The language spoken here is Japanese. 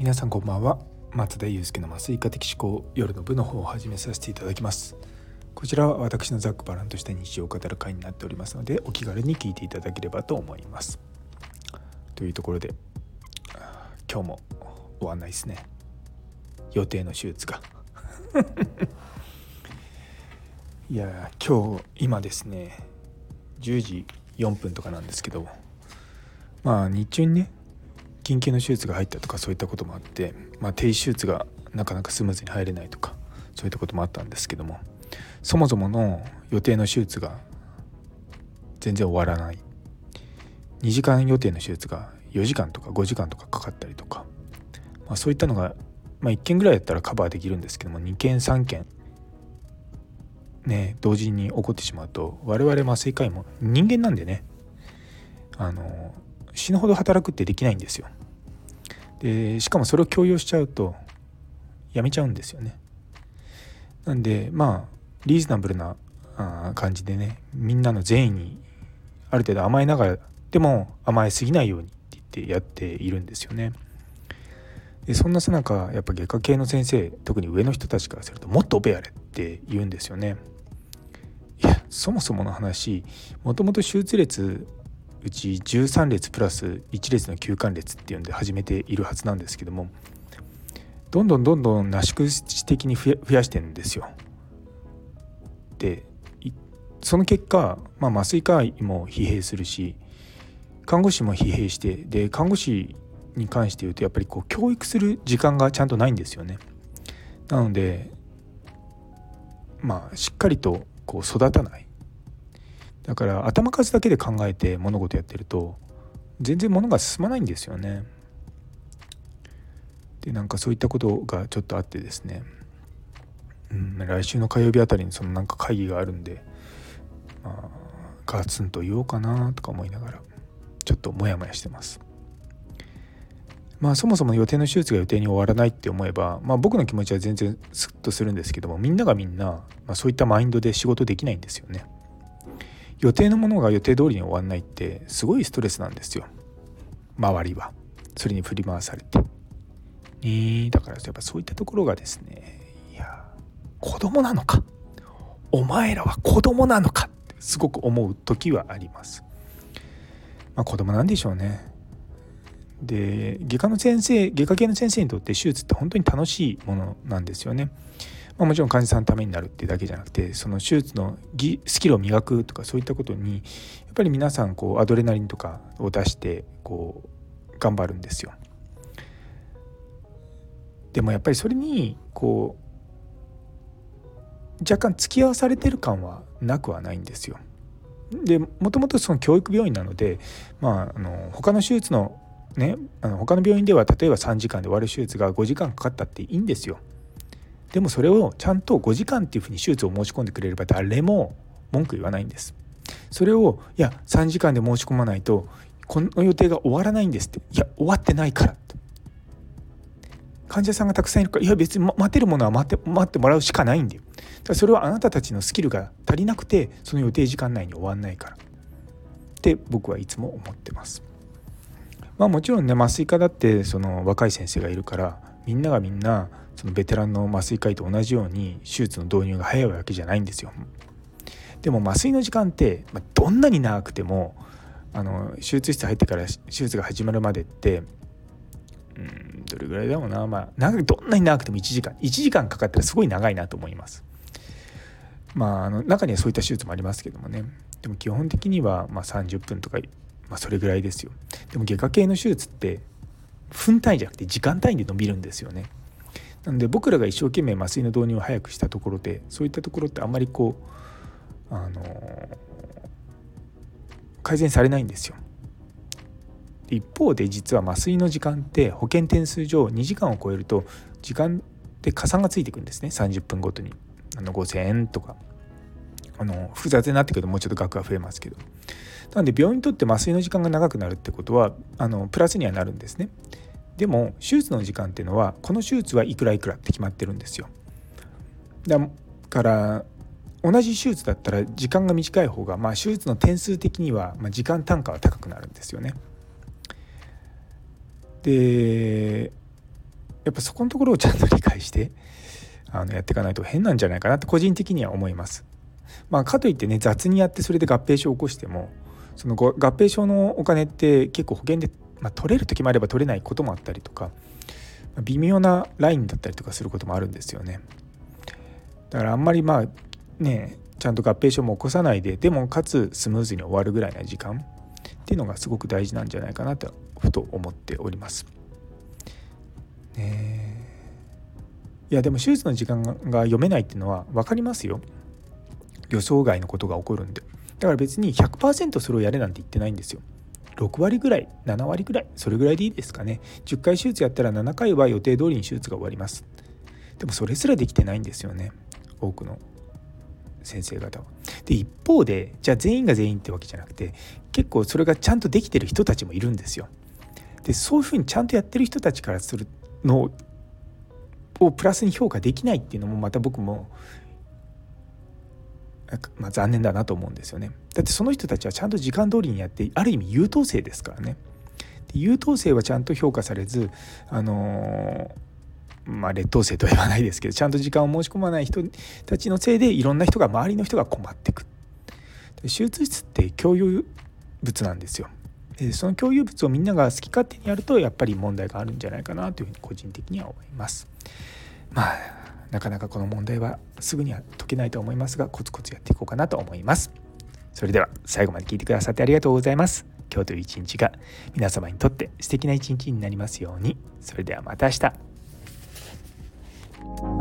皆さんこんばんは。松田祐介の麻酔科的思考夜の部の方を始めさせていただきます。こちらは私のざっくばらんとした日常を語る会になっておりますのでお気軽に聞いていただければと思います。というところで今日も終わんないですね。予定の手術が。いや今日今ですね。10時4分とかなんですけど。まあ日中にね緊急の手術が入ったとかそういったこともあって、まあ、低手術がなかなかスムーズに入れないとかそういったこともあったんですけどもそもそもの予定の手術が全然終わらない2時間予定の手術が4時間とか5時間とかかかったりとか、まあ、そういったのが、まあ、1件ぐらいだったらカバーできるんですけども2件3件ね同時に起こってしまうと我々麻酔科医も人間なんでねあの死ぬほど働くってできないんですよ。でしかもそれを強要しちゃうとやめちゃうんですよね。なんでまあリーズナブルな感じでねみんなの善意にある程度甘えながらでも甘えすぎないようにって言ってやっているんですよね。でそんなさなかやっぱ外科系の先生特に上の人たちからするともっとオペやれって言うんですよね。いやそもそもの話もともと手術列うち13列プラス1列の休館列っていうんで始めているはずなんですけどもどんどんどんどんなし崩し的に増やしてんですよ。でその結果、まあ、麻酔科医も疲弊するし看護師も疲弊してで看護師に関して言うとやっぱりこう教育する時間がちゃんとないんですよね。なのでまあしっかりとこう育たないだから頭数だけで考えて物事やってると全然物が進まないんですよね。でなんかそういったことがちょっとあってですね、うん、来週の火曜日あたりにそのなんか会議があるんで、まあ、ガツンと言おうかなとか思いながらちょっとモヤモヤしてます。まあそもそも予定の手術が予定に終わらないって思えば、まあ、僕の気持ちは全然スッとするんですけどもみんながみんな、まあ、そういったマインドで仕事できないんですよね。予定のものが予定通りに終わんないってすごいストレスなんですよ。周りは。それに振り回されて。ねだからやっぱそういったところがですねいや子供なのか。お前らは子供なのか。ってすごく思う時はあります。まあ子供なんでしょうね。で外科の先生外科系の先生にとって手術って本当に楽しいものなんですよね。まあ、もちろん患者さんのためになるっていうだけじゃなくてその手術のスキルを磨くとかそういったことにやっぱり皆さんこうアドレナリンとかを出してこう頑張るんですよ。でもやっぱりそれにこう若干付き合わされてる感はなくはないんですよ。でもともとその教育病院なので、まあ、あの他の手術のねあの他の病院では例えば3時間で終わる手術が5時間かかったっていいんですよ。でもそれをちゃんと5時間っていうふうに手術を申し込んでくれれば誰も文句言わないんです。それをいや3時間で申し込まないとこの予定が終わらないんですって。いや終わってないから患者さんがたくさんいるからいや別に待てるものは待って待ってもらうしかないんだよ。だからそれはあなたたちのスキルが足りなくてその予定時間内に終わんないから。って僕はいつも思ってます。まあもちろんね麻酔科だってその若い先生がいるからみんながみんなそのベテランの麻酔科医と同じように手術の導入が早いわけじゃないんですよ。でも麻酔の時間って、まあ、どんなに長くてもあの手術室入ってから手術が始まるまでってうんどれぐらいだろうなまあ長どんなに長くても1時間1時間かかったらすごい長いなと思います。まあ、あの中にはそういった手術もありますけどもねでも基本的にはま30分とか、まあ、それぐらいですよでも外科系の手術って分単位じゃなくて時間単位で伸びるんですよねなので僕らが一生懸命麻酔の導入を早くしたところでそういったところってあんまりこうあの改善されないんですよ。一方で実は麻酔の時間って保険点数上2時間を超えると時間で加算がついてくんですね。30分ごとに。あの5000円とか。あの複雑になってくるともうちょっと額が増えますけど。なので病院にとって麻酔の時間が長くなるってことはあのプラスにはなるんですね。でも手術の時間っていうのはこの手術はいくらいくらって決まってるんですよだから同じ手術だったら時間が短い方が、まあ、手術の点数的には、ま、時間単価は高くなるんですよねでやっぱそこのところをちゃんと理解してあのやっていかないと変なんじゃないかなって個人的には思います。まあ、かといってね雑にやってそれで合併症を起こしてもその合併症のお金って結構保険で、まあ、取れる時もあれば取れないこともあったりとかま微妙なラインだったりとかすることもあるんですよね。だからあんまりまあねちゃんと合併症も起こさないででもかつスムーズに終わるぐらいな時間っていうのがすごく大事なんじゃないかなとふと思っております。ねいやでも手術の時間が読めないっていうのは分かりますよ。予想外のことが起こるんで。だから別に100%それをやれなんて言ってないんですよ。6割ぐらい7割ぐらいそれぐらいでいいですかね10回手術やったら7回は予定通りに手術が終わりますでもそれすらできてないんですよね多くの先生方は。で一方でじゃあ全員が全員ってわけじゃなくて結構それがちゃんとできてる人たちもいるんですよ。でそういうふうにちゃんとやってる人たちからするのをプラスに評価できないっていうのもまた僕も、まあ、残念だなと思うんですよね。だってその人たちはちゃんと時間通りにやってある意味優等生ですからね。優等生はちゃんと評価されずあのーまあ、劣等生とは言わないですけどちゃんと時間を申し込まない人たちのせいでいろんな人が周りの人が困ってく手術室って共有物なんですよでその共有物をみんなが好き勝手にやるとやっぱり問題があるんじゃないかなというふうに個人的には思いますまあなかなかこの問題はすぐには解けないと思いますがコツコツやっていこうかなと思います。それでは最後まで聞いてくださってありがとうございます。今日という一日が皆様にとって素敵な一日になりますように。それではまた明日。